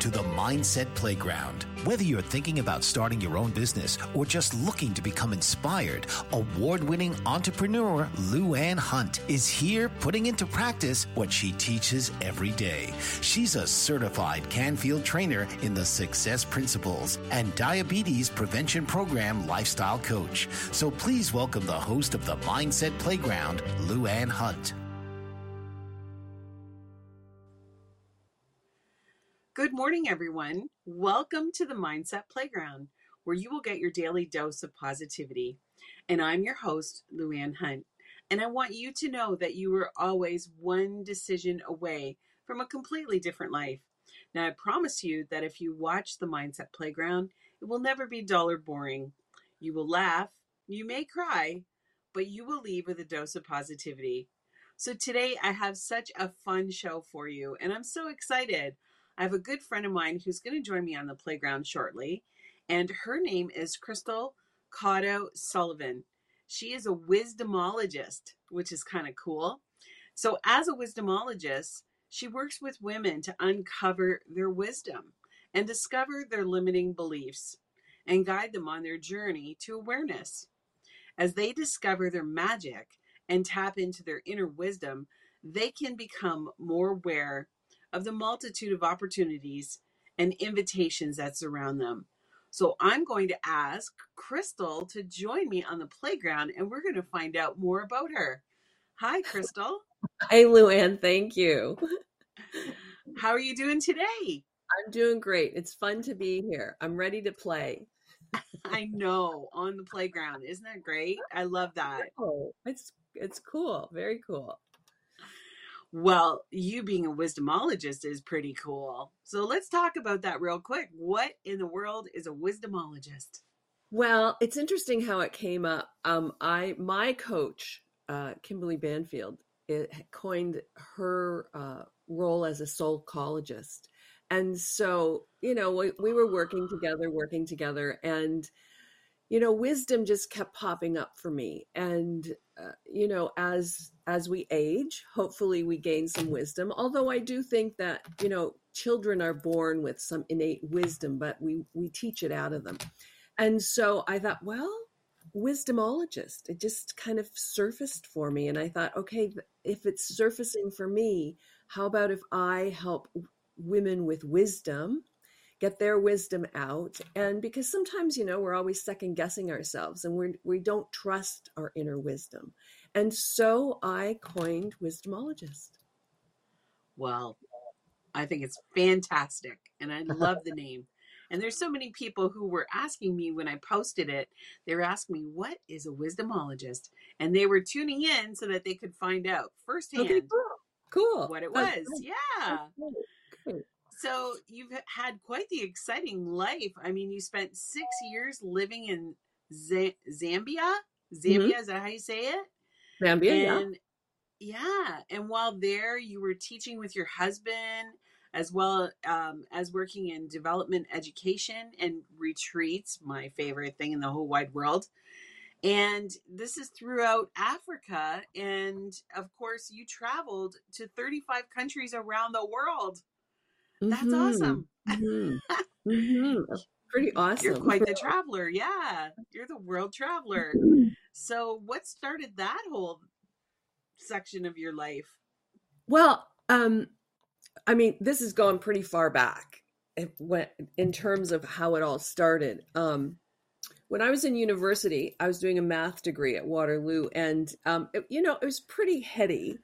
To the Mindset Playground. Whether you're thinking about starting your own business or just looking to become inspired, award winning entrepreneur Lou Ann Hunt is here putting into practice what she teaches every day. She's a certified Canfield trainer in the Success Principles and Diabetes Prevention Program lifestyle coach. So please welcome the host of the Mindset Playground, Lou Ann Hunt. Good morning, everyone. Welcome to the Mindset Playground, where you will get your daily dose of positivity. And I'm your host, Luann Hunt. And I want you to know that you are always one decision away from a completely different life. Now, I promise you that if you watch the Mindset Playground, it will never be dull or boring. You will laugh, you may cry, but you will leave with a dose of positivity. So today I have such a fun show for you, and I'm so excited. I have a good friend of mine who's going to join me on the playground shortly, and her name is Crystal Cotto Sullivan. She is a wisdomologist, which is kind of cool. So, as a wisdomologist, she works with women to uncover their wisdom and discover their limiting beliefs and guide them on their journey to awareness. As they discover their magic and tap into their inner wisdom, they can become more aware of the multitude of opportunities and invitations that surround them. So I'm going to ask Crystal to join me on the playground and we're going to find out more about her. Hi, Crystal. Hi, Luann. Thank you. How are you doing today? I'm doing great. It's fun to be here. I'm ready to play. I know on the playground. Isn't that great? I love that. Oh, it's it's cool. Very cool. Well, you being a wisdomologist is pretty cool. So let's talk about that real quick. What in the world is a wisdomologist? Well, it's interesting how it came up. Um, I my coach, uh, Kimberly Banfield, it coined her uh, role as a soulcologist, and so you know we, we were working together, working together, and you know wisdom just kept popping up for me and uh, you know as as we age hopefully we gain some wisdom. Although i do think that you know children are born with some innate wisdom but we we teach it out of them. And so i thought well wisdomologist it just kind of surfaced for me. And i thought okay if it's surfacing for me how about if i help women with wisdom get their wisdom out? And because sometimes you know we're always second guessing ourselves and we're, we don't trust our inner wisdom and so i coined wisdomologist well i think it's fantastic and i love the name and there's so many people who were asking me when i posted it they were asking me what is a wisdomologist and they were tuning in so that they could find out firsthand okay, cool. what it was. Yeah. That's great. Great. So you've had quite the exciting life. I mean, you spent six years living in Z- Zambia. Mm-hmm. Zambia, is that how you say it? Zambia, yeah. and yeah, and while there, you were teaching with your husband as well um, as working in development education and retreats. My favorite thing in the whole wide world. And this is throughout Africa. And of course, you traveled to 35 countries around the world. That's Mhm. awesome. Mhm. Mhm. That's Pretty awesome. You're quite the traveler. Yeah. You're the world traveler. So, what started that whole section of your life? Well, um, I mean, this is going pretty far back went, in terms of how it all started. Um, when I was in university, I was doing a math degree at Waterloo, and um, it, you know, it was pretty heady.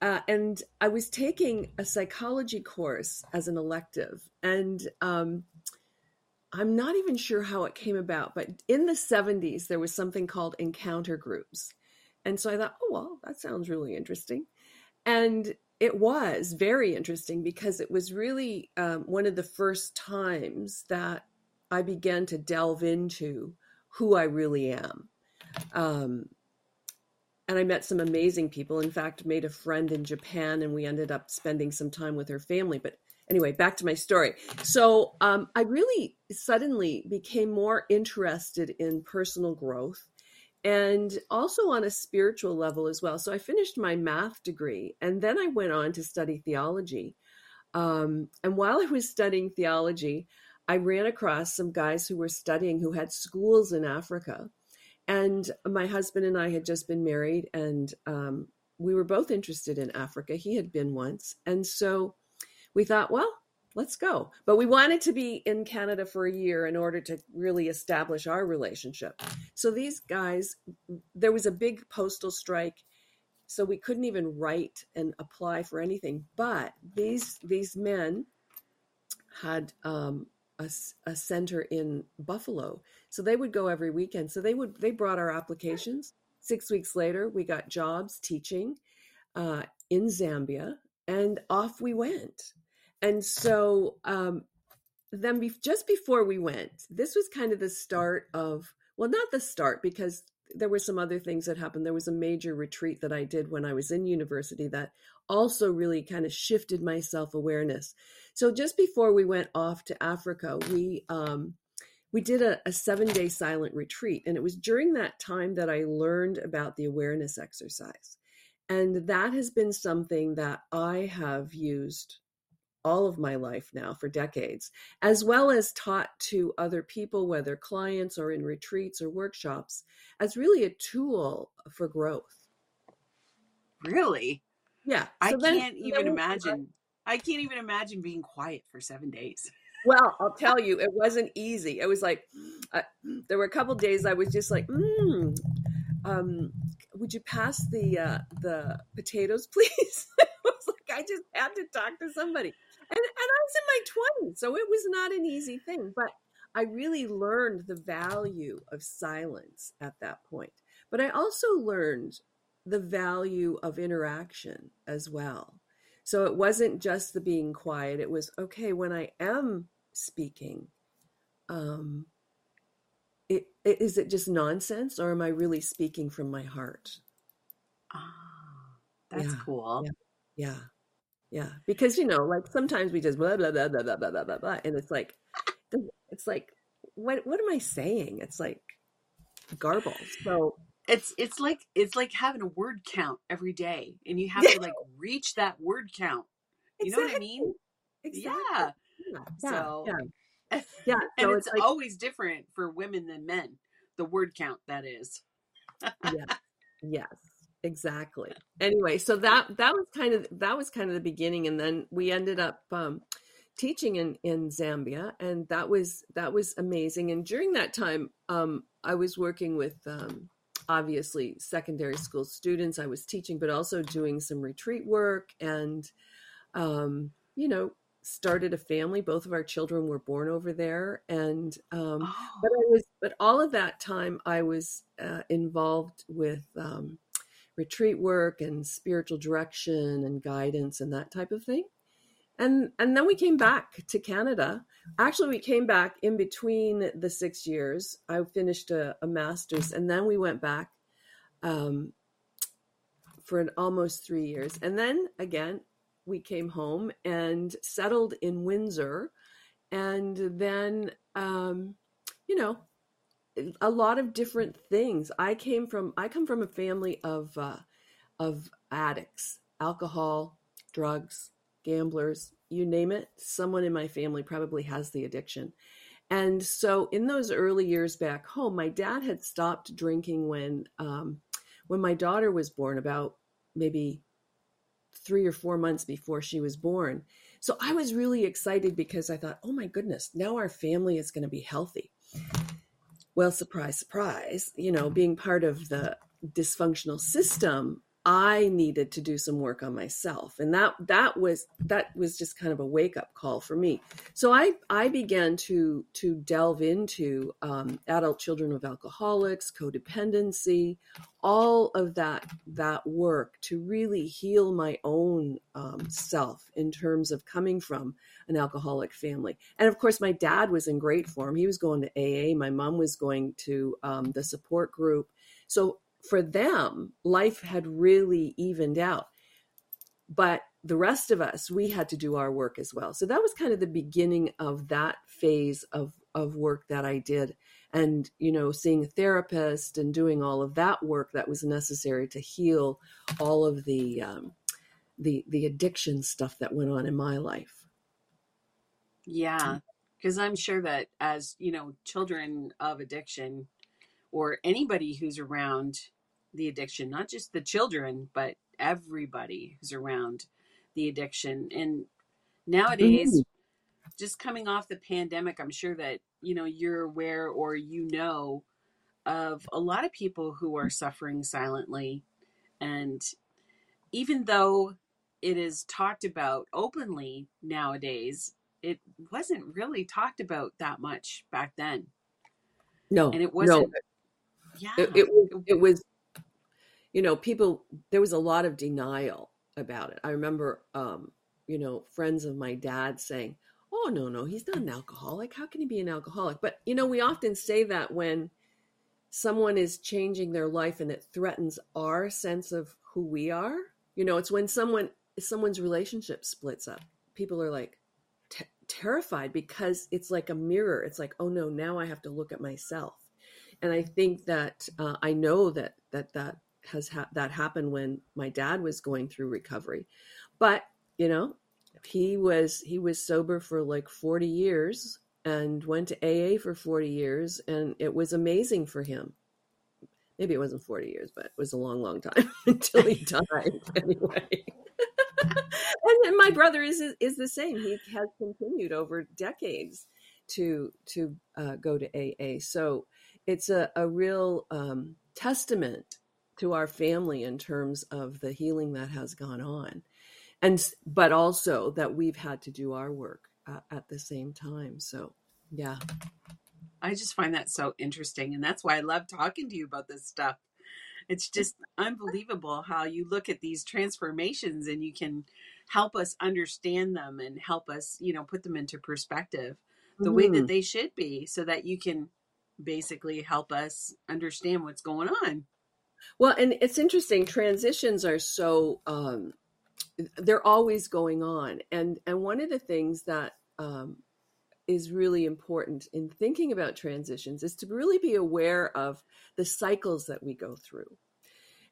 Uh, and I was taking a psychology course as an elective, and um, I'm not even sure how it came about, but in the 70s, there was something called encounter groups. And so I thought, oh, well, that sounds really interesting. And it was very interesting because it was really um, one of the first times that I began to delve into who I really am. Um, and I met some amazing people. In fact, made a friend in Japan, and we ended up spending some time with her family. But anyway, back to my story. So um, I really suddenly became more interested in personal growth and also on a spiritual level as well. So I finished my math degree and then I went on to study theology. Um, and while I was studying theology, I ran across some guys who were studying who had schools in Africa. And my husband and I had just been married, and um, we were both interested in Africa. He had been once. And so we thought, well, let's go. But we wanted to be in Canada for a year in order to really establish our relationship. So these guys, there was a big postal strike. So we couldn't even write and apply for anything. But these these men had um, a, a center in Buffalo, so they would go every weekend. So they would they brought our applications. Six weeks later, we got jobs teaching uh, in Zambia, and off we went. And so um, then, be- just before we went, this was kind of the start of well, not the start because there were some other things that happened. There was a major retreat that I did when I was in university that also really kind of shifted my self awareness. So just before we went off to Africa, we um, we did a, a seven day silent retreat, and it was during that time that I learned about the awareness exercise, and that has been something that I have used all of my life now for decades, as well as taught to other people, whether clients or in retreats or workshops, as really a tool for growth. Really? Yeah. I then- can't even imagine. I can't even imagine being quiet for seven days. Well, I'll tell you, it wasn't easy. It was like uh, there were a couple days I was just like, mm, um, "Would you pass the uh, the potatoes, please?" it was like I just had to talk to somebody, and and I was in my twenties, so it was not an easy thing. But I really learned the value of silence at that point. But I also learned the value of interaction as well. So it wasn't just the being quiet. It was okay when I am speaking. Um, it, it, is it just nonsense, or am I really speaking from my heart? Ah, that's Yeah, cool. Yeah, yeah. Yeah, because you know, like sometimes we just blah blah blah blah blah blah blah blah, blah and it's like, it's like, what what am I saying? It's like garble. So It's it's like it's like having a word count every day, and you have to like reach that word count. You know what I mean? Exactly. Yeah. Yeah. Yeah. So- yeah. Yeah. And So it's, it's like, always different for women than men. The word count that is. yeah yes exactly. Anyway so that that was kind of that was kind of the beginning and then we ended up um teaching in in zambia and that was that was amazing and during that time um i was working with um obviously secondary school students i was teaching but also doing some retreat work and um you know started a family both of our children were born over there and um but Oh, I was, but all of that time I was uh, involved with um, retreat work and spiritual direction and guidance and that type of thing. And and then we came back to Canada. Actually, we came back in between the six years. I finished a, a master's, and then we went back um, for an almost three years. And then again, we came home and settled in Windsor. And then, um, you know, a lot of different things. I came from I come from a family of uh, of addicts, alcohol, drugs, gamblers, you name it. Someone in my family probably has the addiction. And so, in those early years back home, my dad had stopped drinking when um, when my daughter was born, about maybe three or four months before she was born. So I was really excited because I thought, oh my goodness, now our family is going to be healthy. Well, surprise, surprise, you know, mm-hmm. being part of the dysfunctional system, I needed to do some work on myself. And that that was that was just kind of a wake up call for me. So I I began to to delve into um, adult children of alcoholics, codependency, all of that that work to really heal my own um, self in terms of coming from an alcoholic family. And of course, my dad was in great form. He was going to AA. My mom was going to um, the support group. So for them, life had really evened out. But the rest of us, we had to do our work as well. So that was kind of the beginning of that phase of, of work that I did. And, you know, seeing a therapist and doing all of that work that was necessary to heal all of the, um, the, the addiction stuff that went on in my life. Yeah. Because I'm sure that as, you know, children of addiction, or anybody who's around the addiction, not just the children, but everybody who's around the addiction. And nowadays, mm-hmm. just coming off the pandemic, I'm sure that, you know, you're aware or you know of a lot of people who are suffering silently. And even though it is talked about openly nowadays, it wasn't really talked about that much back then. No, and it wasn't. No yeah. it, it, it was you know people there was a lot of denial about it. I remember um you know friends of my dad saying oh no no he's not an alcoholic. How can he be an alcoholic? But you know we often say that when someone is changing their life and it threatens our sense of who we are. You know it's when someone someone's relationship splits up. People are like t- terrified because it's like a mirror. It's like oh no now i have to look at myself and I think that uh, I know that that that has ha- that happened when my dad was going through recovery, but you know he was he was sober for like 40 years and went to AA for 40 years and it was amazing for him. Maybe it wasn't 40 years, but it was a long, long time until he died anyway. and, and my brother is is the same. He has continued over decades to to uh, go to AA. So it's a, a real um, testament to our family in terms of the healing that has gone on and but also that we've had to do our work uh, at the same time so yeah i just find that so interesting and that's why i love talking to you about this stuff it's just unbelievable how you look at these transformations and you can help us understand them and help us you know put them into perspective the mm-hmm. way that mm-hmm. they should be so that you can basically help us understand what's going on. Well, and it's interesting. Transitions are so um, they're always going on, and and one of the things that um, is really important in thinking about transitions is to really be aware of the cycles that we go through.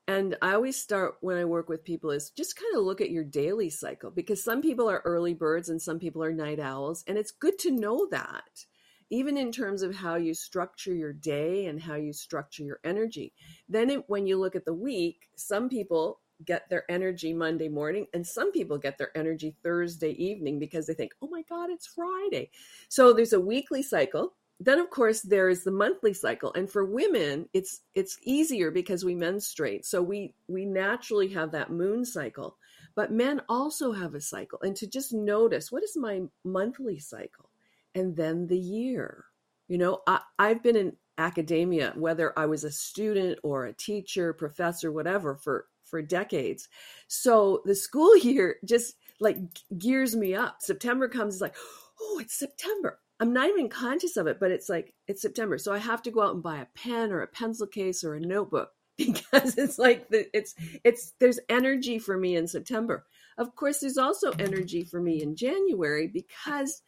And I always start when I work with people is just kind of look at your daily cycle because some people are early birds and some people are night owls, and it's good to know that even in terms of how you structure your day and how you structure your energy. Then, it, when you look at the week, some people get their energy Monday morning, and some people get their energy Thursday evening because they think, oh my God, it's Friday. So there's a weekly cycle. Then of course there is the monthly cycle. And for women, it's it's easier because we menstruate. So we we naturally have that moon cycle. But men also have a cycle. And to just notice what is my monthly cycle? And then the year. You know, I, I've been in academia, whether I was a student or a teacher, professor, whatever, for for decades. So the school year just like gears me up. September comes, it's like, oh, it's September. I'm not even conscious of it, but it's like it's September. So I have to go out and buy a pen or a pencil case or a notebook because it's like the, it's it's there's energy for me in September. Of course, there's also energy for me in January because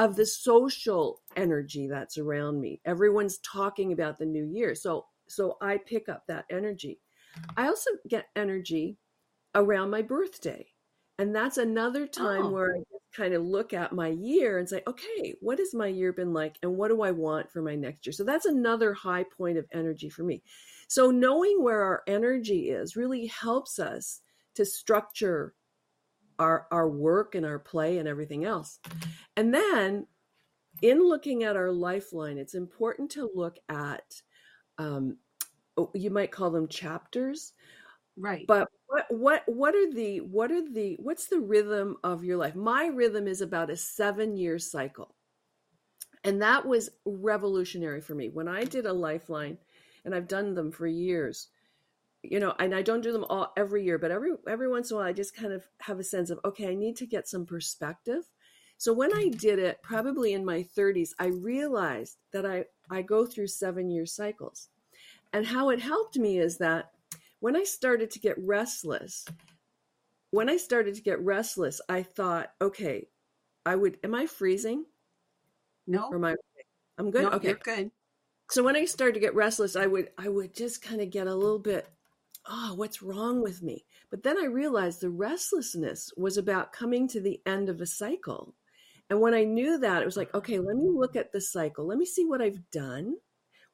of the social energy that's around me. Everyone's talking about the new year. So so I pick up that energy. I also get energy around my birthday. And that's another time Oh. where I kind of look at my year and say, okay, what has my year been like? And what do I want for my next year? So that's another high point of energy for me. So knowing where our energy is really helps us to structure our, our work and our play and everything else. And then in looking at our lifeline, it's important to look at, um, oh, you might call them chapters, Right. but what what what are the what are the what's the rhythm of your life? My rhythm is about a 7-year cycle. And that was revolutionary for me. When I did a lifeline and I've done them for years, you know, and I don't do them all every year, but every every once in a while I just kind of have a sense of okay, I need to get some perspective. So when I did it, probably in my 30s, I realized that I I go through 7-year cycles. And how it helped me is that when I started to get restless, when I started to get restless, I thought, okay, I would, am I freezing no, or am I, I'm good? no, okay. you're good. So when I started to get restless, I would, I would just kind of get a little bit, oh, what's wrong with me? But then I realized the restlessness was about coming to the end of a cycle. And when I knew that, it was like, okay, let me look at the cycle. Let me see what I've done.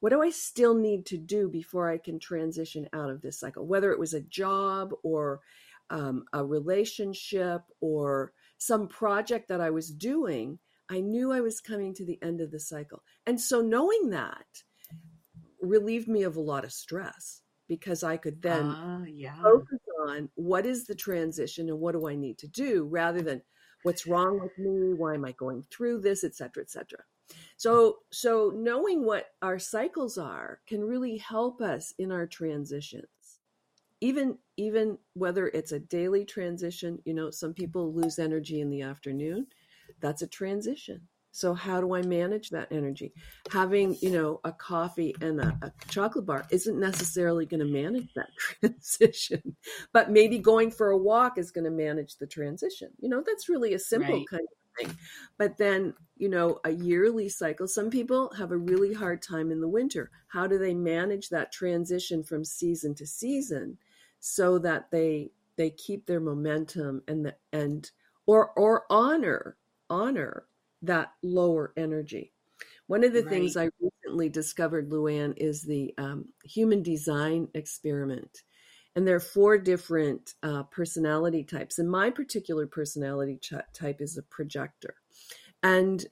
What do I still need to do before I can transition out of this cycle? Whether it was a job or um, a relationship or some project that I was doing, I knew I was coming to the end of the cycle. And so knowing that relieved me of a lot of stress because I could then Ah, yeah. focus on what is the transition and what do I need to do rather than what's wrong with me, why am I going through this, et cetera, et cetera. So so knowing what our cycles are can really help us in our transitions. Even even whether it's a daily transition, you know, some people lose energy in the afternoon. That's a transition. So how do I manage that energy? Having, you know, a coffee and a, a chocolate bar isn't necessarily going to manage that transition, but maybe going for a walk is going to manage the transition. You know, that's really a simple Right. kind of thing. But then, you know, a yearly cycle, some people have a really hard time in the winter. How do they manage that transition from season to season so that they they keep their momentum and the and or or honor honor that lower energy. One of the things I recently discovered, Luann, is the um, human design experiment. And there are four different uh, personality types. And my particular personality ch- type is a projector. And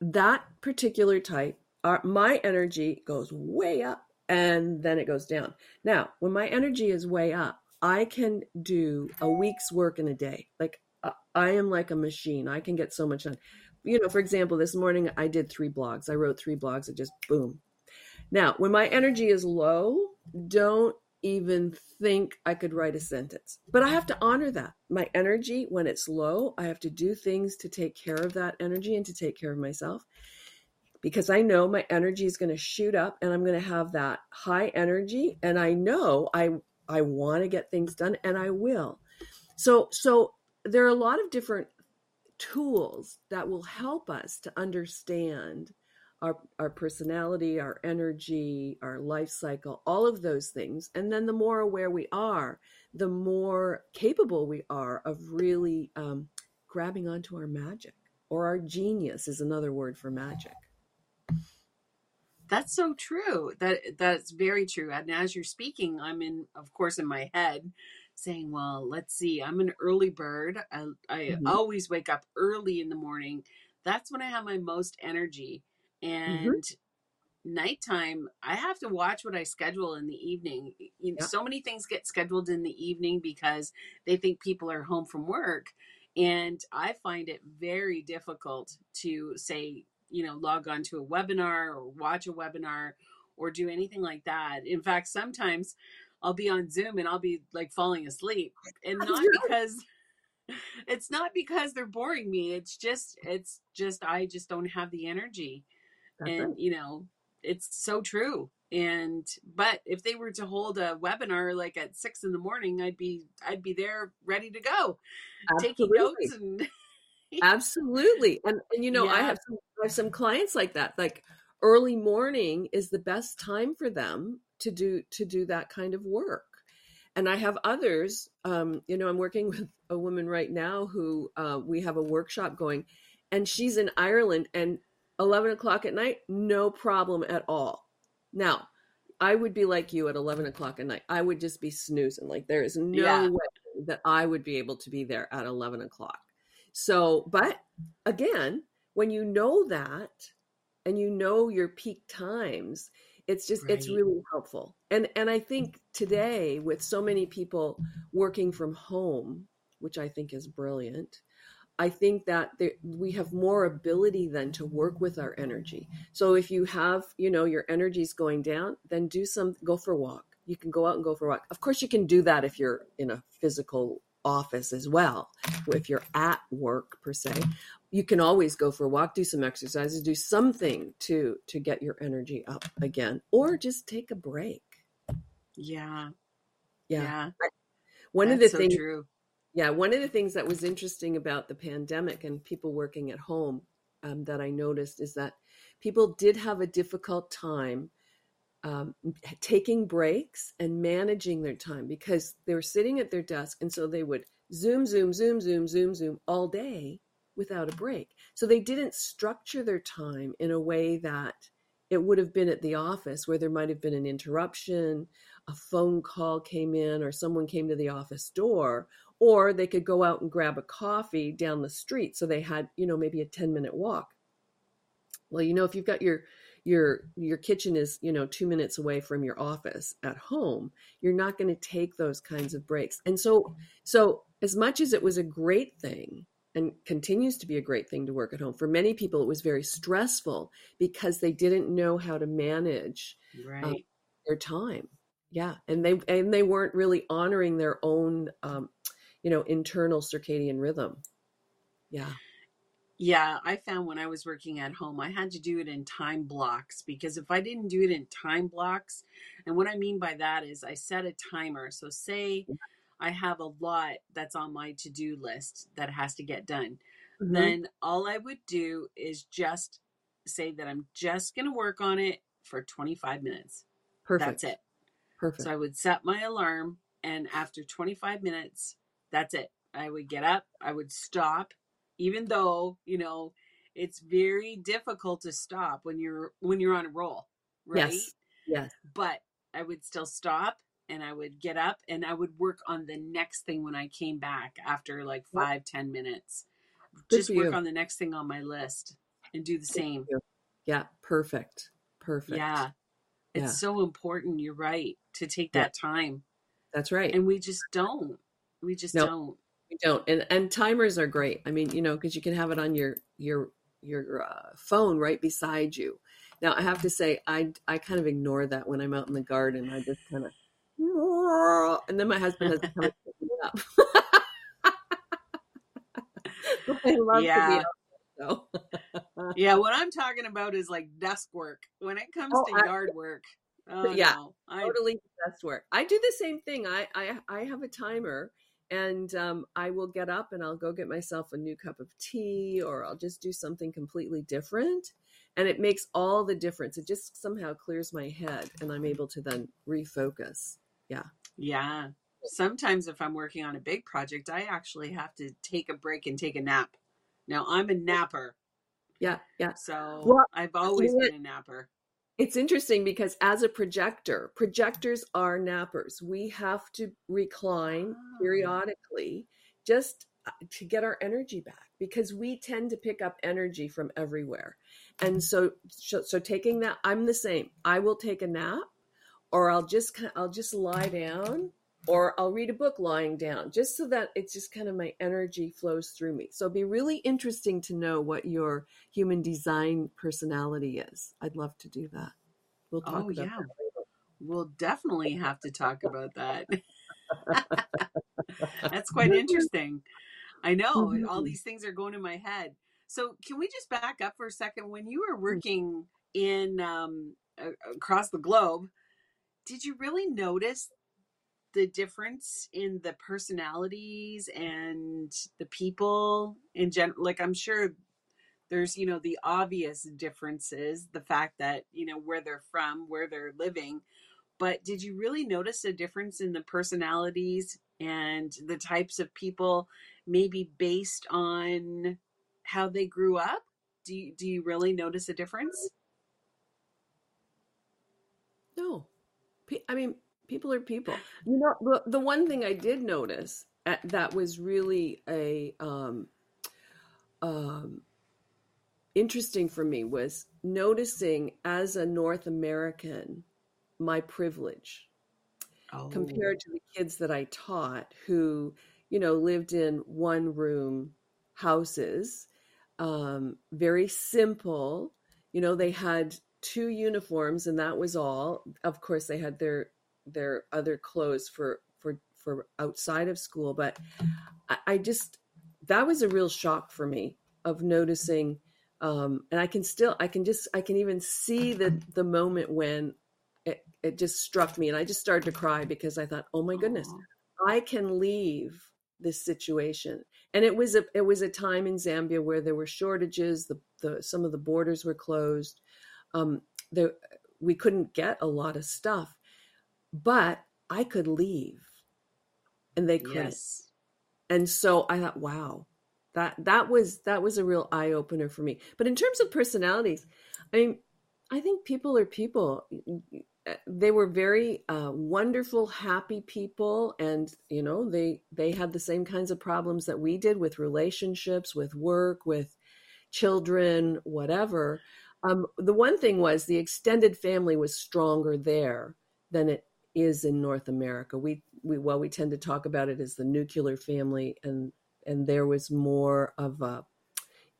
that particular type, our, my energy goes way up and then it goes down. Now, when my energy is way up, I can do a week's work in a day. Like uh, I am like a machine. I can get so much done. You know, for example, this morning I did three blogs. I wrote three blogs. It just boom. Now, when my energy is low, don't even think I could write a sentence. But I have to honor that. My energy, when it's low, I have to do things to take care of that energy and to take care of myself because I know my energy is going to shoot up and I'm going to have that high energy and I know I I want to get things done and I will. So so there are a lot of different tools that will help us to understand our our personality, our energy, our life cycle, all of those things. And then the more aware we are, the more capable we are of really um, grabbing onto our magic or our genius is another word for magic. That's so true. That that's very true. And as you're speaking, I'm in, of course, in my head, saying, "Well, let's see. I'm an early bird. I, I Mhm. always wake up early in the morning. That's when I have my most energy. And nighttime, I have to watch what I schedule in the evening. You know, Yeah. so many things get scheduled in the evening because they think people are home from work, and I find it very difficult to say you know log on to a webinar or watch a webinar or do anything like that in fact sometimes I'll be on Zoom and I'll be like falling asleep. And not because it's not because they're boring me. It's just it's just I just don't have the energy. That's and right. you know, it's so true. And but if they were to hold a webinar like at six in the morning, I'd be I'd be there ready to go, taking Absolutely. notes and Absolutely. And and you know, I have some I have some clients like that. Like early morning is the best time for them to do to do that kind of work. And I have others, um, you know, I'm working with a woman right now who uh, we have a workshop going, and she's in Ireland and 11 o'clock at night, no problem at all. Now, I would be like you at 11 o'clock at night. I would just be snoozing. Like there is no Yeah. way that I would be able to be there at 11 o'clock. So, but again, when you know that and you know your peak times, it's just it's really helpful. And and I mm-hmm. think today with so many people working from home, which I think is brilliant, I think that there, we have more ability then to work with our energy. So if you have, you know, your energy's going down, then do some go for a walk. You can go out and go for a walk. Of course you can do that if you're in a physical office as well. If you're at work per se, you can always go for a walk, do some exercises, do something to to get your energy up again or just take a break. yeah, Yeah. yeah. One of the so things true. Yeah, one of the things that was interesting about the pandemic and people working at home um, that I noticed is that people did have a difficult time um, taking breaks and managing their time because they were sitting at their desk and so they would zoom, zoom, zoom, zoom, zoom, zoom all day without a break. So they didn't structure their time in a way that it would have been at the office where there might have been an interruption, a phone call came in, or someone came to the office door, or they could go out and grab a coffee down the street. So they had, you know, maybe a 10 minute walk. Well, you know, if you've got your your your kitchen is you know two minutes away from your office at home you're not going to take those kinds of breaks and so so as much as it was a great thing and continues to be a great thing to work at home. For many people it was very stressful because they didn't know how to manage Right. their time. Yeah and they and they weren't really honoring their own um, you know internal circadian rhythm. Yeah. Yeah, I found when I was working at home, I had to do it in time blocks because if I didn't do it in time blocks, and what I mean by that is I set a timer. So, say I have a lot that's on my to do list that has to get done, Mhm. then all I would do is just say that I'm just going to work on it for 25 minutes. perfect That's it. perfect So I would set my alarm, and after 25 minutes, that's it. I would get up, I would stop, even though, you know, it's very difficult to stop when you're when you're on a roll, right? yes yes But I would still stop and I would get up and I would work on the next thing when I came back after like five, ten minutes. Good Just work you. on the next thing on my list and do the same. yeah perfect perfect Yeah. It's Yeah. so important, you're right, to take Yeah. that time. that's right and we just don't we just No. don't We don't. And and timers are great. I mean, you know, because you can have it on your your your uh, phone right beside you. Now, I have to say, I I kind of ignore that when I'm out in the garden. I just kind of, and then my husband has to come and pick me up. I love Yeah. to be out so. yeah what i'm talking about is like desk work when it comes Oh, to I- yard work oh Yeah, no I, totally desk work. I do the same thing. I I I have a timer and um, I will get up and I'll go get myself a new cup of tea or I'll just do something completely different. And it makes all the difference. It just somehow clears my head and I'm able to then refocus. yeah sometimes if i'm working on a big project i actually have to take a break and take a nap now i'm a napper Yeah, yeah. so Well, i've always been a napper It's interesting because as a projector, projectors are nappers. We have to recline Ah. periodically just uh, to get our energy back because we tend to pick up energy from everywhere. And so so, so taking that I'm the same. I will take a nap or I'll just ki- I'll just lie down or I'll read a book lying down just so that it's just kind of my energy flows through me. So it'd be really interesting to know what your human design personality is. I'd love to do that. We'll talk oh about yeah that. we'll definitely have to talk about that. That's quite interesting. I know all these things are going in my head. So, can we just back up for a second? When you were working in um, across the globe, did you really notice the difference in the personalities and the people in general? Like, I'm sure there's you know the obvious differences, the fact that you know where they're from, where they're living, but did you really notice a difference in the personalities and the types of people maybe based on how they grew up do you, do you really notice a difference No, I mean, people are people. You know, the, the one thing I did notice uh, that was really a um, um, interesting for me was noticing as a North American my privilege oh compared to the kids that I taught who, you know, lived in one room houses, um, very simple. You know, they had two uniforms and that was all. Of course, they had their their other clothes for for for outside of school, but I, I just that was a real shock for me of noticing. Um, and I can still, I can just, I can even see the the moment when it, it just struck me and I just started to cry because I thought, oh my goodness, Aw. I can leave this situation. And it was a it was a time in Zambia where there were shortages, the, the some of the borders were closed. Um, there we couldn't get a lot of stuff, but I could leave and they couldn't. yes And so I thought, wow, that that was that was a real eye opener for me. But in terms of personalities, I mean, I think people are people. They were very uh, wonderful, happy people, and you know they they had the same kinds of problems that we did with relationships, with work, with children, whatever. Um, the one thing was the extended family was stronger there than it is in North America. We we well we tend to talk about it as the nuclear family, and and there was more of a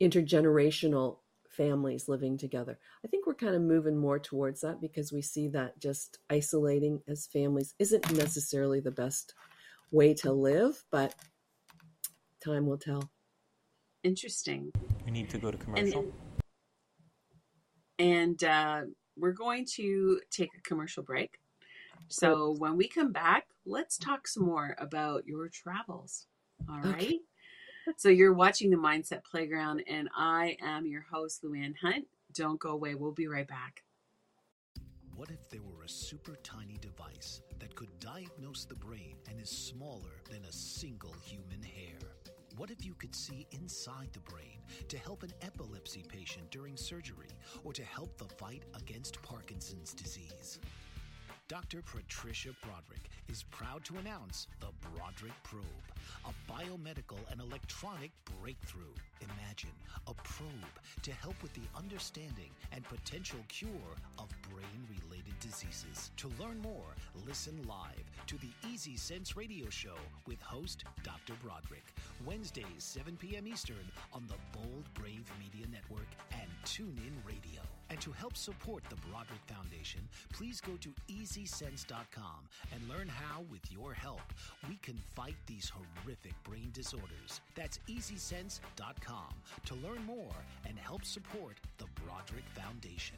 intergenerational families living together. I think we're kind of moving more towards that because we see that just isolating as families isn't necessarily the best way to live, but time will tell. interesting We need to go to and commercial. And uh, we're going to take a commercial break. So when we come back let's talk some more about your travels. All Okay. right? So you're watching the mindset playground and i am your host luann hunt. Don't go away. We'll be right back. What if there were a super tiny device that could diagnose the brain and is smaller than a single human hair? What if you could see inside the brain to help an epilepsy patient during surgery or to help the fight against Parkinson's disease? Dr. Patricia Broderick is proud to announce the Broderick Probe, a biomedical and electronic breakthrough. Imagine a probe to help with the understanding and potential cure of brain related diseases. To learn more, listen live to the Easy Sense radio show with host Dr. Broderick, Wednesdays, 7 p.m. Eastern on the Bold Brave Media Network and TuneIn Radio. And to help support the Broderick Foundation, please go to easysense.com and learn how, with your help, we can fight these horrific brain disorders. That's easysense.com to learn more and help support the Broderick Foundation.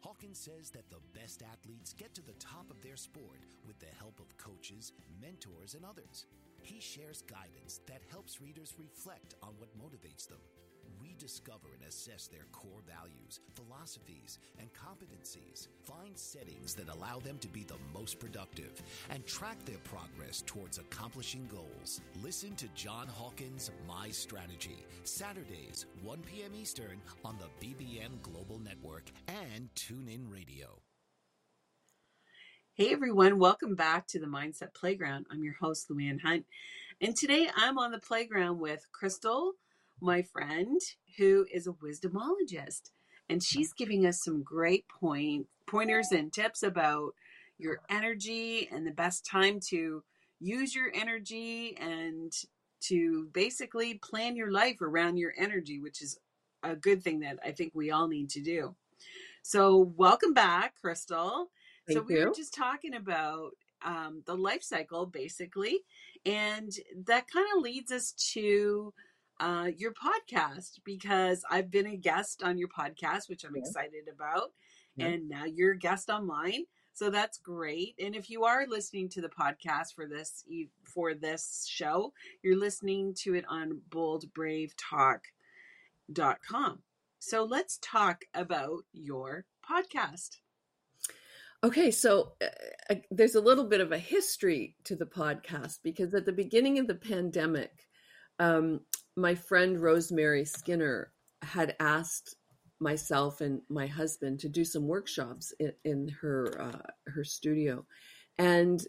Hawkins says that the best athletes get to the top of their sport with the help of coaches, mentors, and others. He shares guidance that helps readers reflect on what motivates them, rediscover and assess their core values, philosophies, and competencies, find settings that allow them to be the most productive, and track their progress towards accomplishing goals. Listen to John Hawkins' My Strategy, Saturdays, 1 p.m. Eastern on the BBM Global Network and TuneIn Radio. Hey everyone, welcome back to the Mindset Playground. I'm your host, Luann Hunt. And today I'm on the playground with Crystal, my friend, who is a wisdomologist. And she's giving us some great point pointers and tips about your energy and the best time to use your energy and to basically plan your life around your energy, which is a good thing that I think we all need to do. So, welcome back, Crystal. Thank so, we you. were just talking about um, the life cycle, basically, and that kind of leads us to uh, your podcast because I've been a guest on your podcast, which I'm Yeah. excited about, Yeah. and now you're a guest on mine. So that's great. And if you are listening to the podcast for this for this show, you're listening to it on boldbravetalk.com. So let's talk about your podcast. Okay, so uh, uh, there's a little bit of a history to the podcast because at the beginning of the pandemic, um, my friend Rosemary Skinner had asked myself and my husband to do some workshops in, in her uh, her studio, and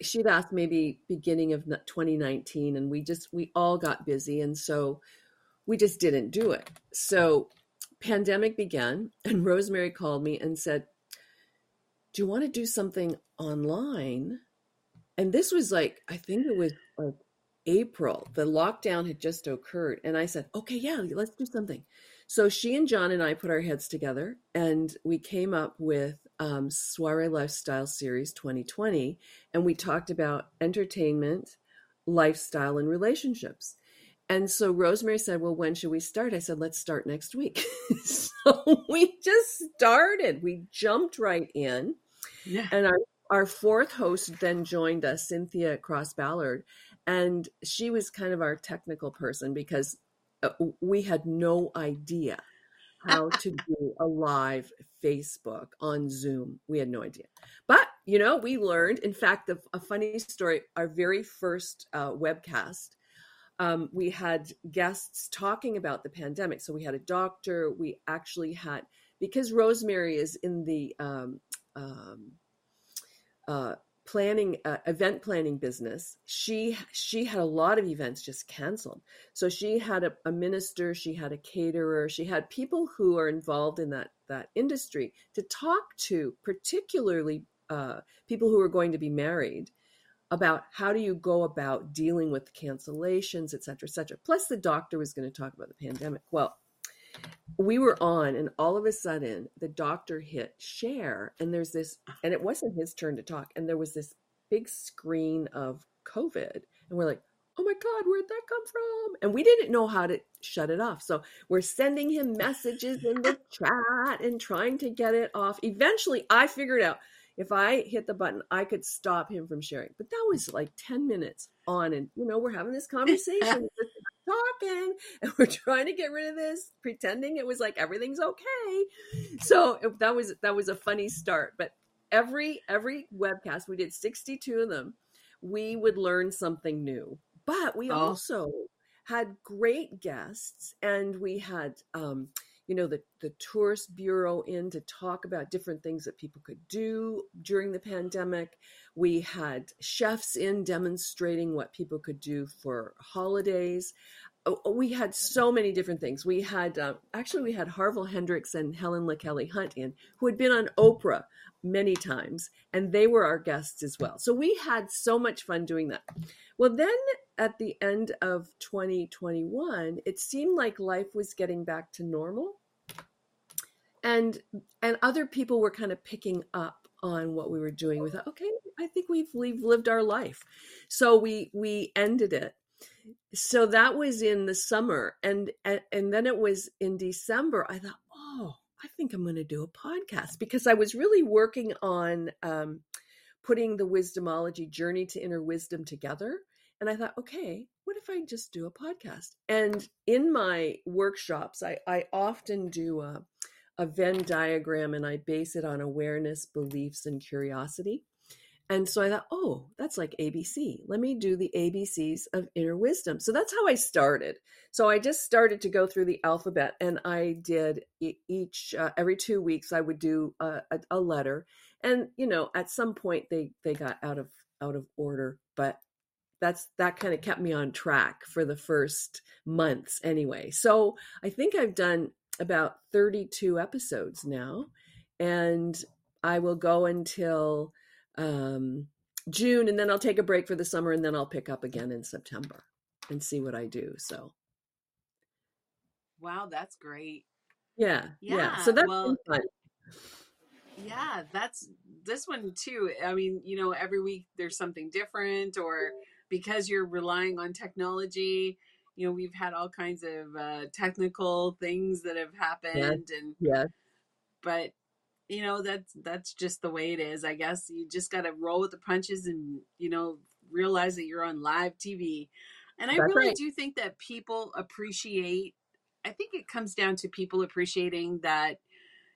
she'd asked maybe beginning of 2019, and we just we all got busy, and so we just didn't do it. So pandemic began, and Rosemary called me and said do you want to do something online? And this was like, I think it was like April. The lockdown had just occurred. And I said, okay, yeah, let's do something. So she and John and I put our heads together and we came up with um, Soiree Lifestyle Series 2020. And we talked about entertainment, lifestyle, and relationships. And so Rosemary said, Well, when should we start? I said, Let's start next week. so we just started. We jumped right in. Yeah. And our, our fourth host then joined us, Cynthia Cross Ballard. And she was kind of our technical person because uh, we had no idea how to do a live Facebook on Zoom. We had no idea. But, you know, we learned. In fact, the, a funny story our very first uh, webcast, um, we had guests talking about the pandemic. So we had a doctor. We actually had, because Rosemary is in the um, um, uh, planning uh, event planning business she she had a lot of events just canceled. So she had a, a minister she had a caterer she had people who are involved in that that industry to talk to particularly uh, people who are going to be married about how do you go about dealing with cancellations et cetera et cetera. Plus the doctor was going to talk about the pandemic. Well we were on and all of a sudden the doctor hit share and there's this and it wasn't his turn to talk and there was this big screen of covid and we're like oh my god where'd that come from? And we didn't know how to shut it off. So we're sending him messages in the chat and trying to get it off. Eventually i figured out if i hit the button i could stop him from sharing. But that was like 10 minutes on and you know we're having this conversation talking and we're trying to get rid of this pretending it was like everything's okay so it- that was that was a funny start but every every webcast we did 62 of them we would learn something new but we Oh. also had great guests and we had um you know the the tourist bureau in to talk about different things that people could do during the pandemic. We had chefs in demonstrating what people could do for holidays we had so many different things. We had uh, actually we had Harville Hendrix and Helen LaKelly Hunt in, who had been on Oprah many times, and they were our guests as well. So we had so much fun doing that. Well, then at the end of 2021, it seemed like life was getting back to normal, and and other people were kind of picking up on what we were doing. We thought, okay, I think we've we've lived our life, so we we ended it so that was in the summer and, and and then it was in december i thought oh i think i'm going to do a podcast because i was really working on um, putting the wisdomology journey to inner wisdom together and i thought okay what if i just do a podcast? And in my workshops i, I often do a, a venn diagram and i base it on awareness beliefs and curiosity and so I thought, oh, that's like ABC. Let me do the ABCs of inner wisdom. So that's how I started. So I just started to go through the alphabet and I did each, uh, every two weeks, I would do a, a, a letter. and you know at some point they they got out of out of order but that's that kind of kept me on track for the first months anyway so i think i've done about 32 episodes now and i will go until um, june and then i'll take a break for the summer and then i'll pick up again in september and see what i do so. Wow that's great. Yeah yeah, yeah so that's well, fun. Yeah that's this one too i mean you know every week there's something different or because you're relying on technology you know we've had all kinds of uh, technical things that have happened and yeah but you know that's that's just the way it is i guess. You just got to roll with the punches and you know realize that you're on live tv and i That's really right. do think that people appreciate i think it comes down to people appreciating that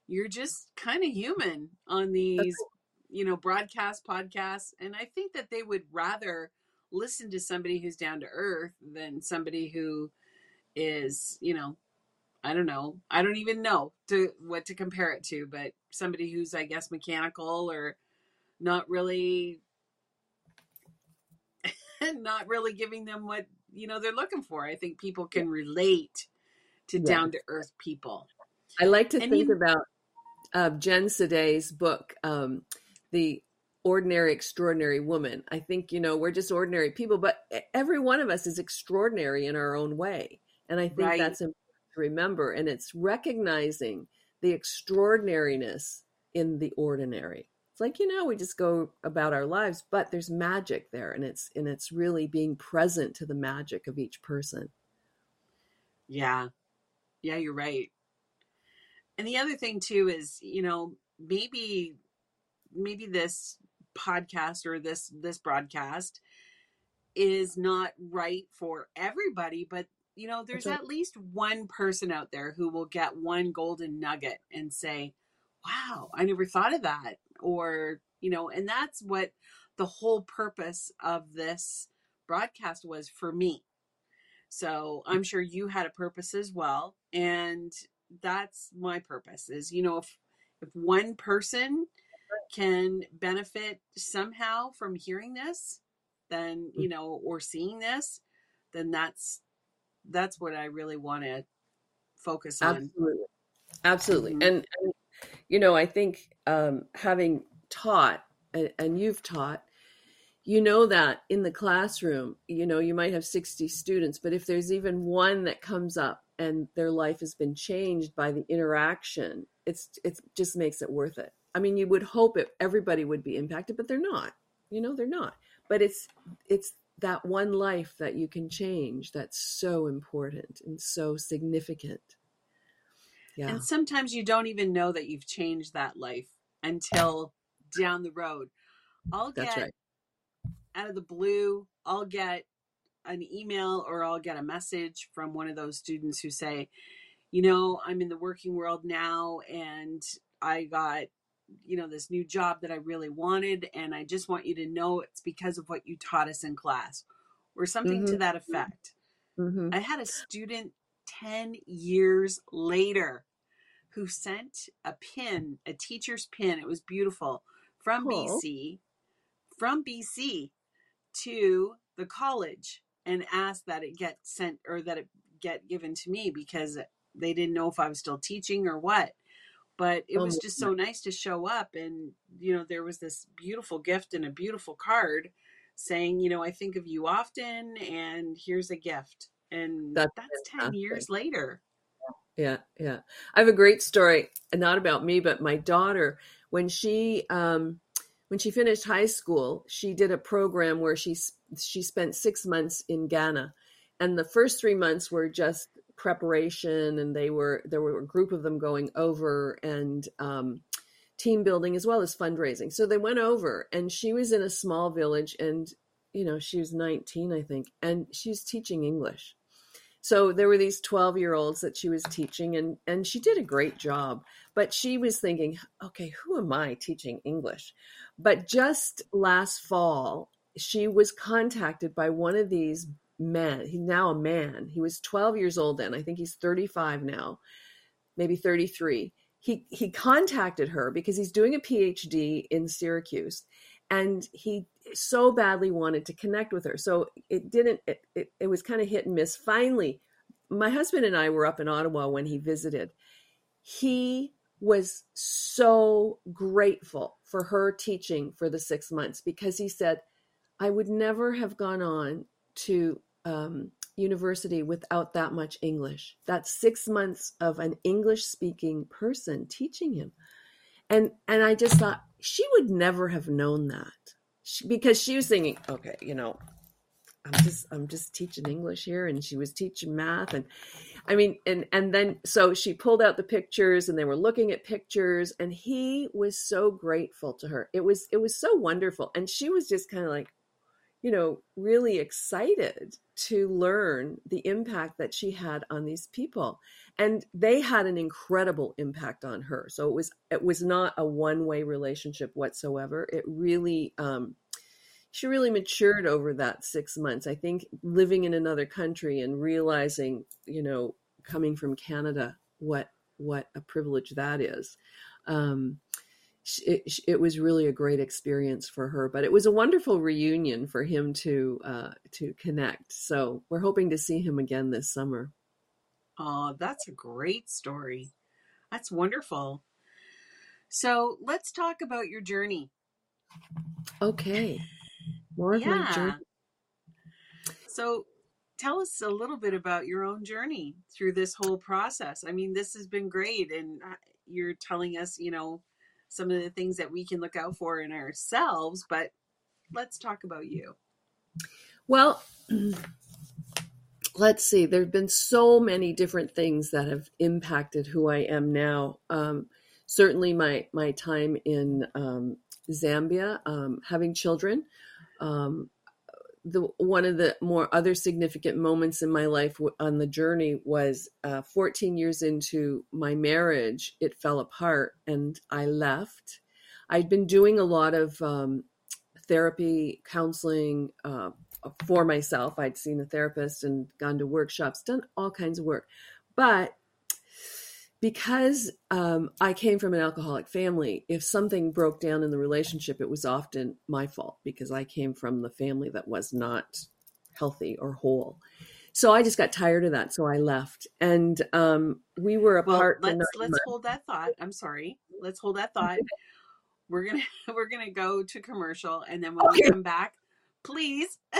you're just kind of human on these you know broadcast podcasts. And i think that they would rather listen to somebody who's down to earth than somebody who is you know i don't know i don't even know to what to compare it to but somebody who's i guess mechanical or not really not really giving them what you know they're looking for i think people can relate to Yeah. down to earth people I like to And think you- about uh, Jen Saday's book, um, The Ordinary Extraordinary Woman. I think, you know, we're just ordinary people, but every one of us is extraordinary in our own way. And I think Right. that's important to remember. And it's recognizing the extraordinariness in the ordinary. It's like, you know, we just go about our lives, but there's magic there. And it's, and it's really being present to the magic of each person. Yeah. Yeah, you're right. And the other thing too is, you know, maybe maybe this podcast or this this broadcast is not right for everybody, but you know, there's That's at least one person out there who will get one golden nugget and say, "Wow, I never thought of that." Or, you know, and that's what the whole purpose of this broadcast was for me. So I'm sure you had a purpose as well. And that's my purpose is, you know, if if one person can benefit somehow from hearing this, then, you mm. know, or seeing this, then that's that's what I really want to focus on. Absolutely. Absolutely. Mhm. And, and, you know, I think um, having taught, and, and you've taught, you know that in the classroom, you know, you might have 60 students, but if there's even one that comes up and their life has been changed by the interaction, it's it just makes it worth it. I mean, you would hope it, everybody would be impacted, but they're not. You know, they're not. But it's it's that one life that you can change that's so important and so significant. Yeah. And sometimes you don't even know that you've changed that life until down the road. I'll That's get right. out of the blue, I'll get an email or I'll get a message from one of those students who say, you know, I'm in the working world now and I got, you know, this new job that I really wanted. And I just want you to know it's because of what you taught us in class or something to Mhm. that effect. hmm I had a student 10 years later who sent a pin, a teacher's pin. It was beautiful from Oh. BC, from BC to the college and asked that it get sent or that it get given to me because they didn't know if I was still teaching or what. But it was just so nice to show up and you know there was this beautiful gift and a beautiful card saying, you know, I think of you often and here's a gift. And That's that's 10 years later. Yeah, yeah. I have a great story, not about me, but my daughter. When she um, when she finished high school, she did a program where she she spent six months in Ghana, and the first three months were just preparation, and they were there were a group of them going over and um, team building as well as fundraising. So they went over, and she was in a small village, and you know she was nineteen, I think, and she's teaching English so there were these 12 year olds that she was teaching and and she did a great job but she was thinking okay who am i teaching english but just last fall she was contacted by one of these men he's now a man he was 12 years old then i think he's 35 now maybe 33 he he contacted her because he's doing a PhD in Syracuse and he so badly wanted to connect with her. So it didn't it, it, it was kind of hit and miss. Finally, my husband and I were up in Ottawa when he visited. He was so grateful for her teaching for the 6 months because he said I would never have gone on to um, university without that much English. That's six months of an English speaking person teaching him. And, and I just thought she would never have known that she, because she was thinking, okay, you know, I'm just, I'm just teaching English here. And she was teaching math. And I mean, and, and then, so she pulled out the pictures and they were looking at pictures and he was so grateful to her. It was, it was so wonderful. And she was just kind of like, you know, really excited to learn the impact that she had on these people. And they had an incredible impact on her. So it was it was not a one-way relationship whatsoever. It really um she really matured over that 6 months. I think living in another country and realizing, you know, coming from Canada what what a privilege that is. Um it, it, was really a great experience for her. But it was a wonderful reunion for him to uh, to connect. So we're hoping to see him again this summer. Oh, that's a great story. That's wonderful. So let's talk about your journey. Okay, more of yeah. my journey. So tell us a little bit about your own journey through this whole process. I mean, this has been great, and uh, you're telling us, you know, some of the things that we can look out for in ourselves, but let's talk about you. Well, let's see. There have been so many different things that have impacted who I am now. Um, certainly, my my time in um, Zambia, um, having children, um, the one of the more other significant moments in my life on the journey was uh, 14 years into my marriage it fell apart and i left. I'd been doing a lot of um, therapy counseling uh, for myself. I'd seen a therapist and gone to workshops done all kinds of work. But because um, I came from an alcoholic family, if something broke down in the relationship, it was often my fault because I came from the family that was not healthy or whole. So I just got tired of that, so I left, and um, we were apart. Well, let's let's months. hold that thought. I'm sorry. Let's hold that thought. We're gonna we're gonna go to commercial, and then when okay. we come back, please,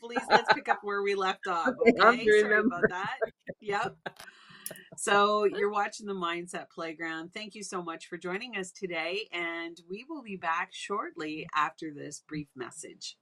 please let's pick up where we left off. Okay, sorry about that. Yep. So you're watching the Mindset Playground. Thank you so much for joining us today, and we will be back shortly after this brief message.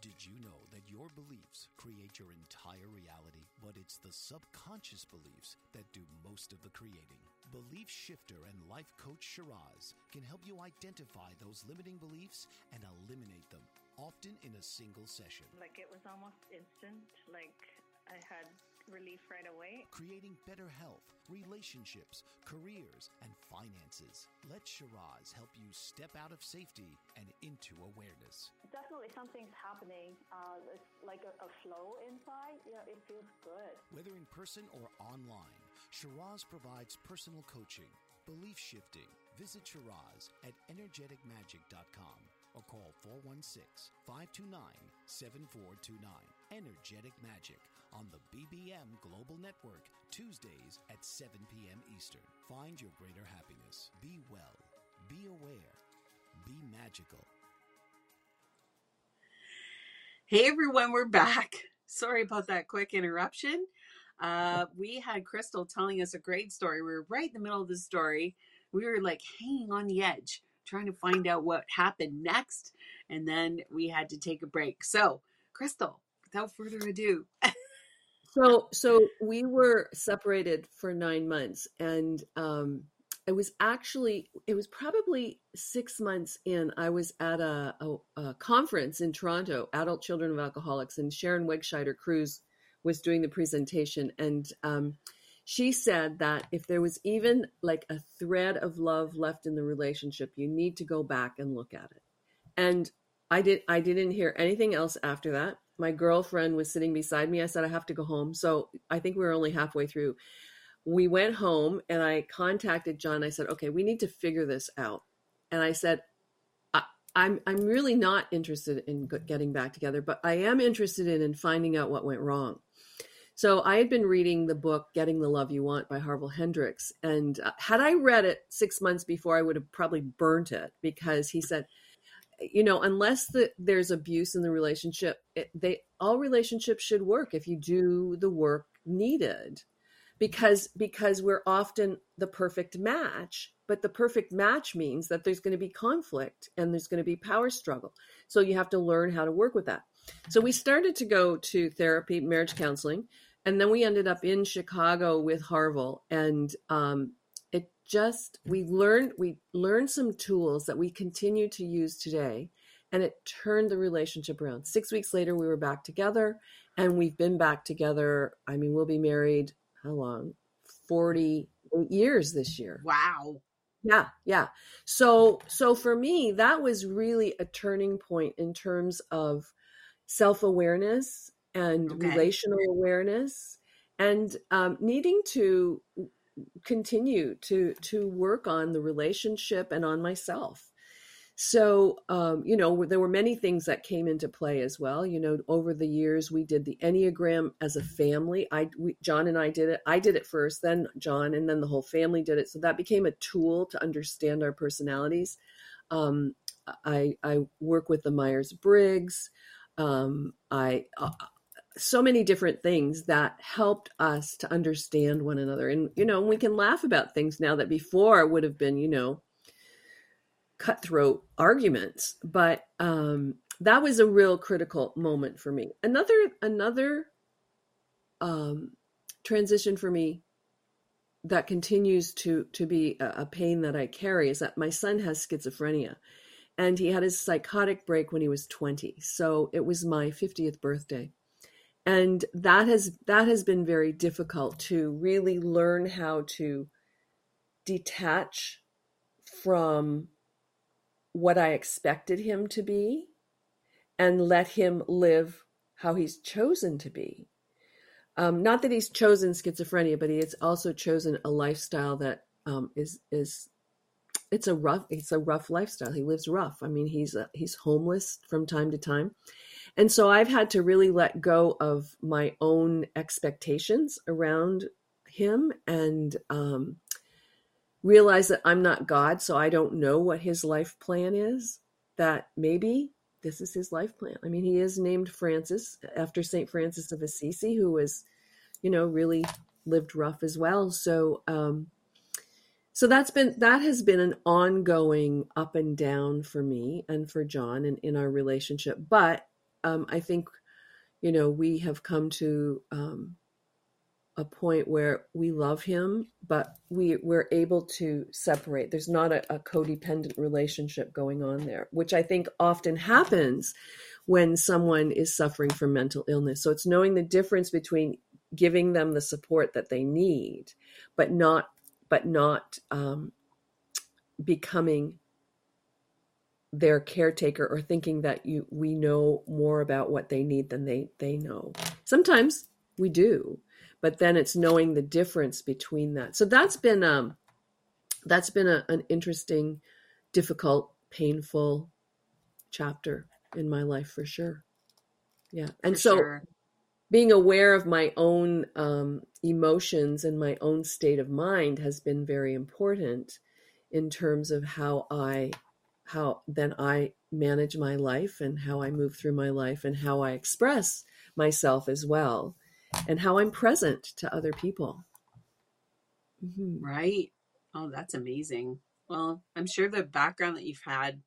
Did you know that your beliefs create your entire reality, but it's the subconscious beliefs that do most of the creating? Belief shifter and life coach Shiraz can help you identify those limiting beliefs and eliminate them, often in a single session. Like it was almost instant, like I had relief right away. Creating better health, relationships, careers, and finances. Let Shiraz help you step out of safety and into awareness. Definitely something's happening. Uh, it's like a, a flow inside. Yeah, it feels good. Whether in person or online, Shiraz provides personal coaching, belief shifting. Visit Shiraz at energeticmagic.com or call 416 529 7429. Energetic Magic on the BBM Global Network, Tuesdays at 7 p.m. Eastern. Find your greater happiness. Be well, be aware, be magical. Hey everyone, we're back. Sorry about that quick interruption. Uh, we had Crystal telling us a great story. We were right in the middle of the story. We were like hanging on the edge, trying to find out what happened next. And then we had to take a break. So, Crystal, without further ado, so so we were separated for nine months and um it was actually it was probably six months in i was at a, a, a conference in toronto adult children of alcoholics and sharon wegscheider Cruse was doing the presentation. And um, she said that if there was even like a thread of love left in the relationship you need to go back and look at it. And i did i didn't hear anything else after that my girlfriend was sitting beside me. I said, I have to go home. So I think we were only halfway through. we went home and I contacted John. I said, okay, we need to figure this out. And I said, I, I'm, I'm really not interested in getting back together, but I am interested in, in finding out what went wrong. So I had been reading the book Getting the Love You Want by Harville Hendrix. And uh, had I read it six months before, I would have probably burnt it because he said, you know, unless the, there's abuse in the relationship, it, they all relationships should work if you do the work needed. Because because we're often the perfect match but the perfect match means that there's going to be conflict and there's going to be power struggle. So you have to learn how to work with that. So we started to go to therapy marriage counseling and then we ended up in chicago with harville and um, just we learned we learned some tools that we continue to use today and it turned the relationship around. Six weeks later we were back together and we've been back together i mean we'll be married how long? 48 years this year. Wow. Yeah yeah. So so for me that was really a turning point in terms of self-awareness and okay. relational awareness and um, needing to continue to to work on the relationship and on myself so, um, you know, there were many things that came into play as well. You know, over the years, we did the Enneagram as a family. I, we, John and I did it. I did it first, then John, and then the whole family did it. So that became a tool to understand our personalities. Um, I, I work with the Myers Briggs. Um, I, uh, so many different things that helped us to understand one another. And, you know, we can laugh about things now that before would have been, you know, cutthroat arguments. But um, that was a real critical moment for me. Another another um, transition for me that continues to to be a, a pain that i carry is that my son has schizophrenia and he had his psychotic break when he was 20 so it was my 50th birthday and that has that has been very difficult to really learn how to detach from what I expected him to be and let him live how he's chosen to be. Um, not that he's chosen schizophrenia, but he has also chosen a lifestyle that um, is is it's a rough it's a rough lifestyle. He lives rough. I mean, he's a, he's homeless from time to time, and so I've had to really let go of my own expectations around him and um, realize that I'm not God, so I don't know what his life plan is, that maybe this is his life plan. I mean, he is named Francis after St. Francis of Assisi, who was, you know, really lived rough as well. So, um, so that's been that has been an ongoing up and down for me and for John and in our relationship. But um, I think, you know, we have come to um, a point where we love him, but we we're able to separate. There's not a, a, codependent relationship going on there, which I think often happens when someone is suffering from mental illness. So it's knowing the difference between giving them the support that they need, but not but not um, becoming their caretaker or thinking that you we know more about what they need than they they know. Sometimes we do but then it's knowing the difference between that. So that's been um that's been a, an interesting, difficult, painful chapter in my life for sure. Yeah. And for so sure. being aware of my own um, emotions and my own state of mind has been very important in terms of how I how then I manage my life and how I move through my life and how I express myself as well and how I'm present to other people. Mm-hmm. Right. Oh, that's amazing. Well, I'm sure the background that you've had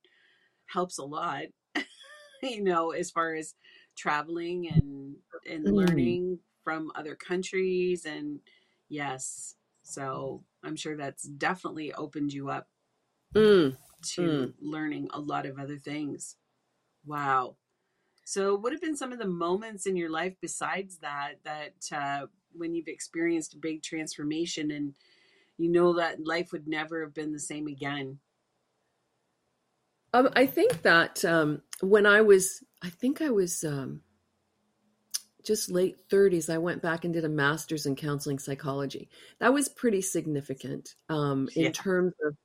helps a lot, you know, as far as traveling and and mm. learning from other countries and yes. So, I'm sure that's definitely opened you up mm. To mm. learning a lot of other things. Wow. So, what have been some of the moments in your life besides that that uh, when you've experienced a big transformation and you know that life would never have been the same again? Um, I think that um, when I was, I think I was um, just late 30s, I went back and did a master's in counseling psychology. That was pretty significant um, in Yeah. terms of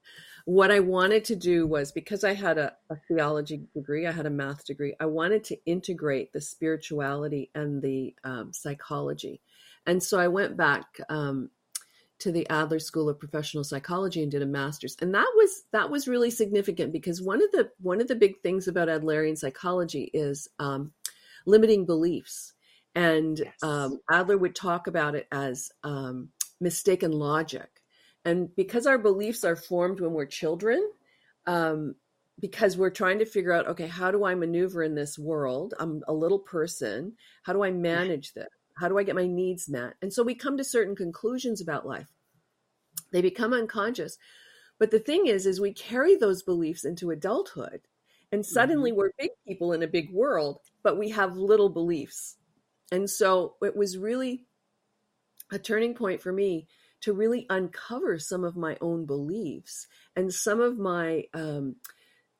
what I wanted to do was because I had a, a theology degree, I had a math degree, I wanted to integrate the spirituality and the um, psychology. And so I went back um, to the Adler School of Professional Psychology and did a master's. And that was that was really significant because one of the one of the big things about Adlerian psychology is um, limiting beliefs. And Yes. um, Adler would talk about it as um, mistaken logic. And because our beliefs are formed when we're children, um, because we're trying to figure out, okay, how do I maneuver in this world? I'm a little person. How do I manage this? How do I get my needs met? And so we come to certain conclusions about life. They become unconscious. But the thing is, is we carry those beliefs into adulthood. And suddenly we're big people in a big world, but we have little beliefs. And so it was really a turning point for me to really uncover some of my own beliefs and some of my um,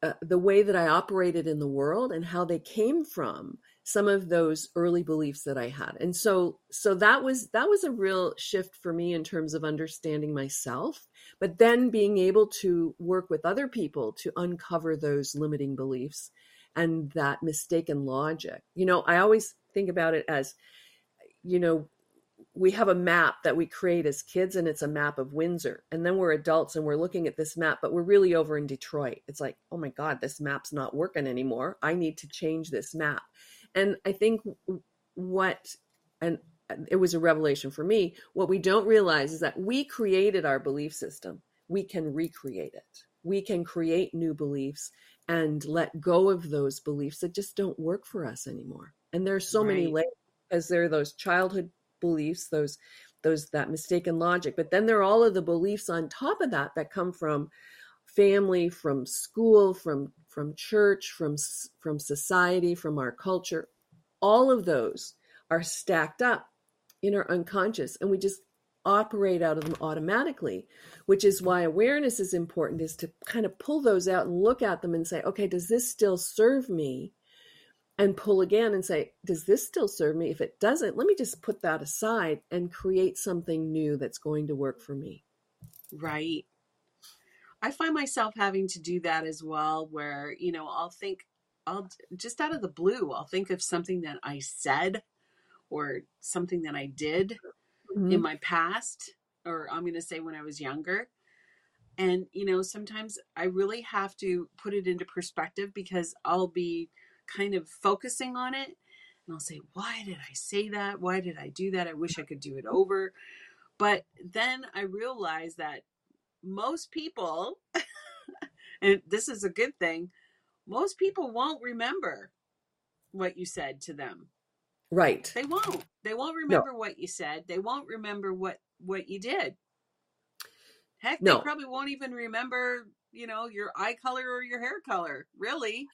uh, the way that I operated in the world and how they came from some of those early beliefs that I had. And so so that was that was a real shift for me in terms of understanding myself, but then being able to work with other people to uncover those limiting beliefs and that mistaken logic. You know, I always think about it as you know, we have a map that we create as kids and it's a map of Windsor. And then we're adults and we're looking at this map, but we're really over in Detroit. It's like, oh my God, this map's not working anymore. I need to change this map. And I think what, and uh, it was a revelation for me, what we don't realize is that we created our belief system. We can recreate it. We can create new beliefs and let go of those beliefs that just don't work for us anymore. And there's so many Right. layers because there are those childhood beliefs, those those that mistaken logic, but then there are all of the beliefs on top of that that come from family, from school, from from church, from from society, from our culture. All of those are stacked up in our unconscious, and we just operate out of them automatically which is why awareness is important is to kind of pull those out and look at them and say okay does this still serve me and pull again and say does this still serve me if it doesn't let me just put that aside and create something new that's going to work for me Right. I find myself having to do that as well, where, you know, I'll think, I'll just out of the blue, I'll think of something that I said or something that I did in mm-hmm. my past, or I'm going to say when I was younger. And, you know, sometimes I really have to put it into perspective because I'll be kind of focusing on it and I'll say, why did I say that? Why did I do that? I wish I could do it over. But then I realized that most people, and this is a good thing, most people won't remember what you said to them. right They won't. They won't remember what you said. They won't remember what what you did. Heck, No. they probably won't even remember, you know, your eye color or your hair color, really.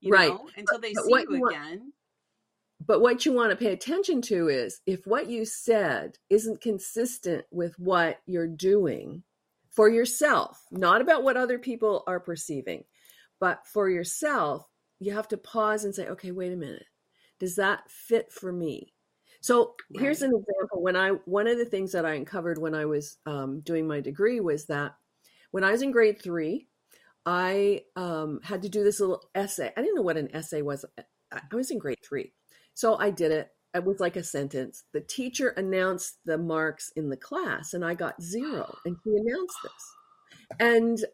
You Right. know, until they But see what you want- again. But what you want to pay attention to is if what you said isn't consistent with what you're doing for yourself, not about what other people are perceiving, but for yourself, you have to pause and say, okay, wait a minute. Does that fit for me? So here's an example. When I one of the things that I uncovered when I was um, doing my degree was that when I was in grade three, I um, had to do this little essay. I didn't know what an essay was. I was in grade three. So I did it. It was like a sentence. The teacher announced the marks in the class, and I got zero. And she announced this. And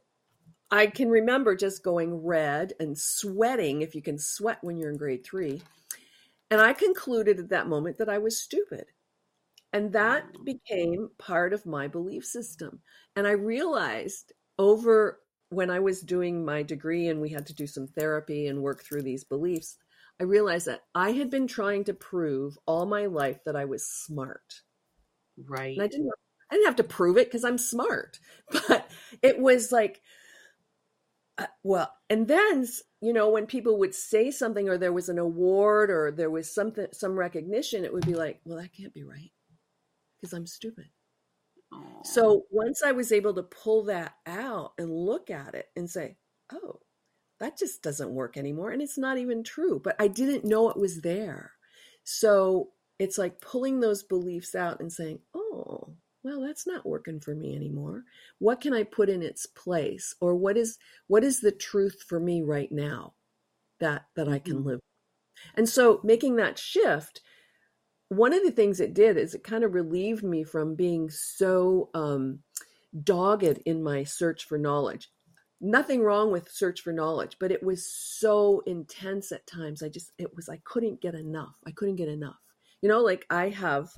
I can remember just going red and sweating, if you can sweat when you're in grade three. And I concluded at that moment that I was stupid. And that became part of my belief system. And I realized over when I was doing my degree and we had to do some therapy and work through these beliefs, I realized that I had been trying to prove all my life that I was smart. Right. And I didn't I didn't have to prove it because I'm smart. But it was like uh, well, and then you know when people would say something or there was an award or there was something some recognition, it would be like, well, that can't be right because I'm stupid. So once I was able to pull that out and look at it and say, oh, that just doesn't work anymore. And it's not even true. But I didn't know it was there. So it's like pulling those beliefs out and saying, oh, well that's not working for me anymore what can i put in its place or what is what is the truth for me right now that that i can Mhm. live and so making that shift one of the things it did is it kind of relieved me from being so um, dogged in my search for knowledge. Nothing wrong with search for knowledge but it was so intense at times. I just it was i couldn't get enough. I couldn't get enough. You know like i have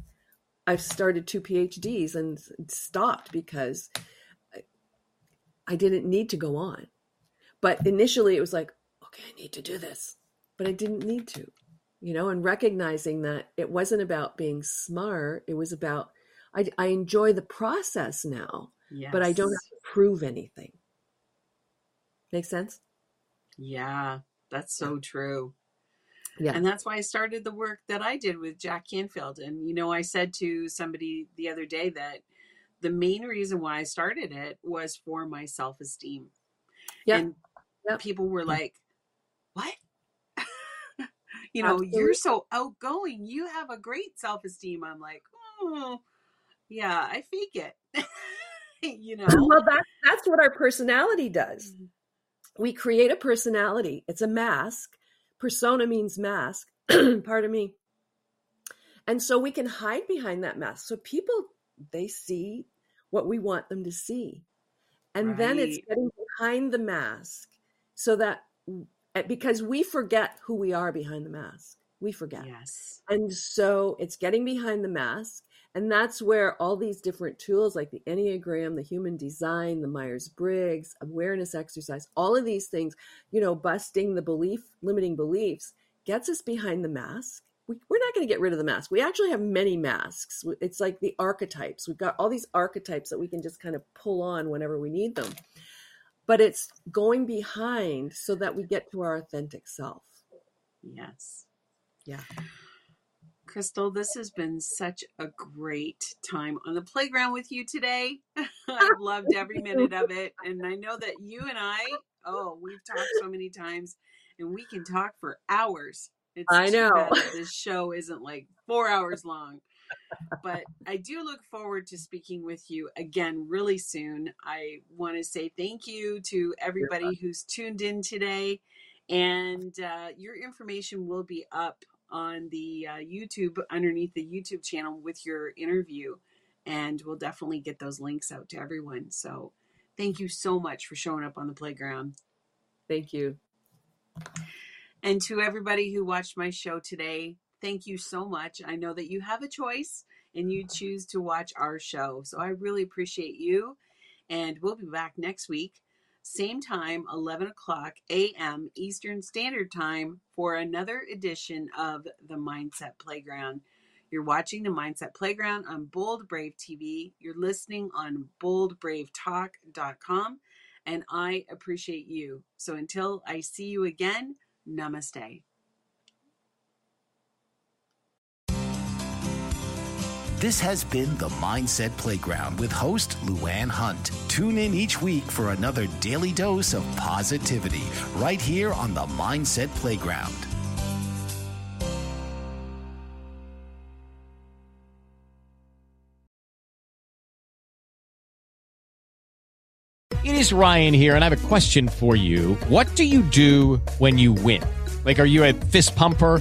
i've started two phds and stopped because I- i didn't need to go on. But initially it was like okay i need to do this. But i didn't need to you know and recognizing that it wasn't about being smart it was about i, I enjoy the process now Yes. but i don't have to prove anything make sense Yeah, that's so true. yeah And that's why I started the work that I did with Jack Canfield. And, you know, I said to somebody the other day that the main reason why I started it was for my self esteem. Yeah. And Yep. people were like, what? You know, you're so outgoing. You have a great self esteem. I'm like, oh, yeah, I fake it. you know? well that, that's what our personality does. Mm-hmm. We create a personality. It's a mask. Persona means mask. Pardon me. And so we can hide behind that mask. So people they see what we want them to see. And then it's getting behind the mask so that Eh, because we forget who we are behind the mask we forget Yes. and so it's getting behind the mask. And that's where all these different tools like the Enneagram, the human design, the Myers Briggs, awareness exercise, all of these things, you know, busting the belief, limiting beliefs, gets us behind the mask. We, we're not going to get rid of the mask. We actually have many masks. It's like the archetypes. We've got all these archetypes that we can just kind of pull on whenever we need them. But it's going behind so that we get to our authentic self. Yes. Yeah. Crystal, this has been such a great time on the playground with you today. I've loved every minute of it. And I know that you and I, oh, we've talked so many times and we can talk for hours. It's I know. this show isn't like four hours long. But I do look forward to speaking with you again really soon. I want to say thank you to everybody who's tuned in today. And uh, your information will be up on the uh, YouTube underneath the YouTube channel with your interview. And we'll definitely get those links out to everyone. So thank you so much for showing up on the playground. Thank you. And to everybody who watched my show today, thank you so much. I know that you have a choice and you mm-hmm. choose to watch our show. So I really appreciate you. And we'll be back next week, same time, 11 o'clock a.m. Eastern Standard Time, for another edition of the Mindset Playground. You're watching the Mindset Playground on Bold Brave TV. You're listening on boldbravetalk.com. And I appreciate you. So until I see you again, namaste. This has been the Mindset Playground with host Luann Hunt. Tune in each week for another daily dose of positivity right here on the Mindset Playground. It is Ryan here, and I have a question for you. What do you do when you win? Like, are you a fist pumper?